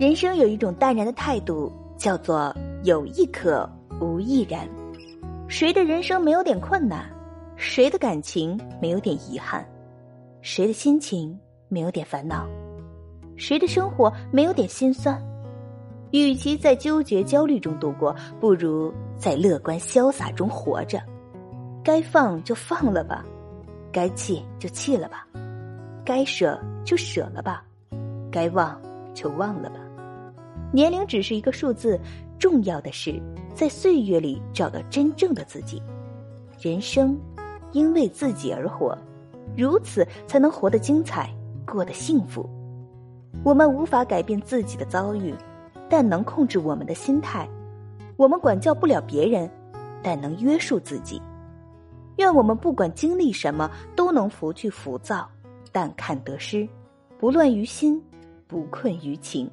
人生有一种淡然的态度，叫做有亦可，无亦然。谁的人生没有点困难？谁的感情没有点遗憾？谁的心情没有点烦恼？谁的生活没有点心酸？与其在纠结焦虑中度过，不如在乐观潇洒中活着。该放就放了吧，该弃就弃了吧，该舍就舍了吧，该忘就忘了吧。年龄只是一个数字，重要的是在岁月里找到真正的自己。人生，因为自己而活，如此才能活得精彩，过得幸福。我们无法改变自己的遭遇，但能控制我们的心态。我们管教不了别人，但能约束自己。愿我们不管经历什么，都能拂去浮躁，淡看得失，不乱于心，不困于情。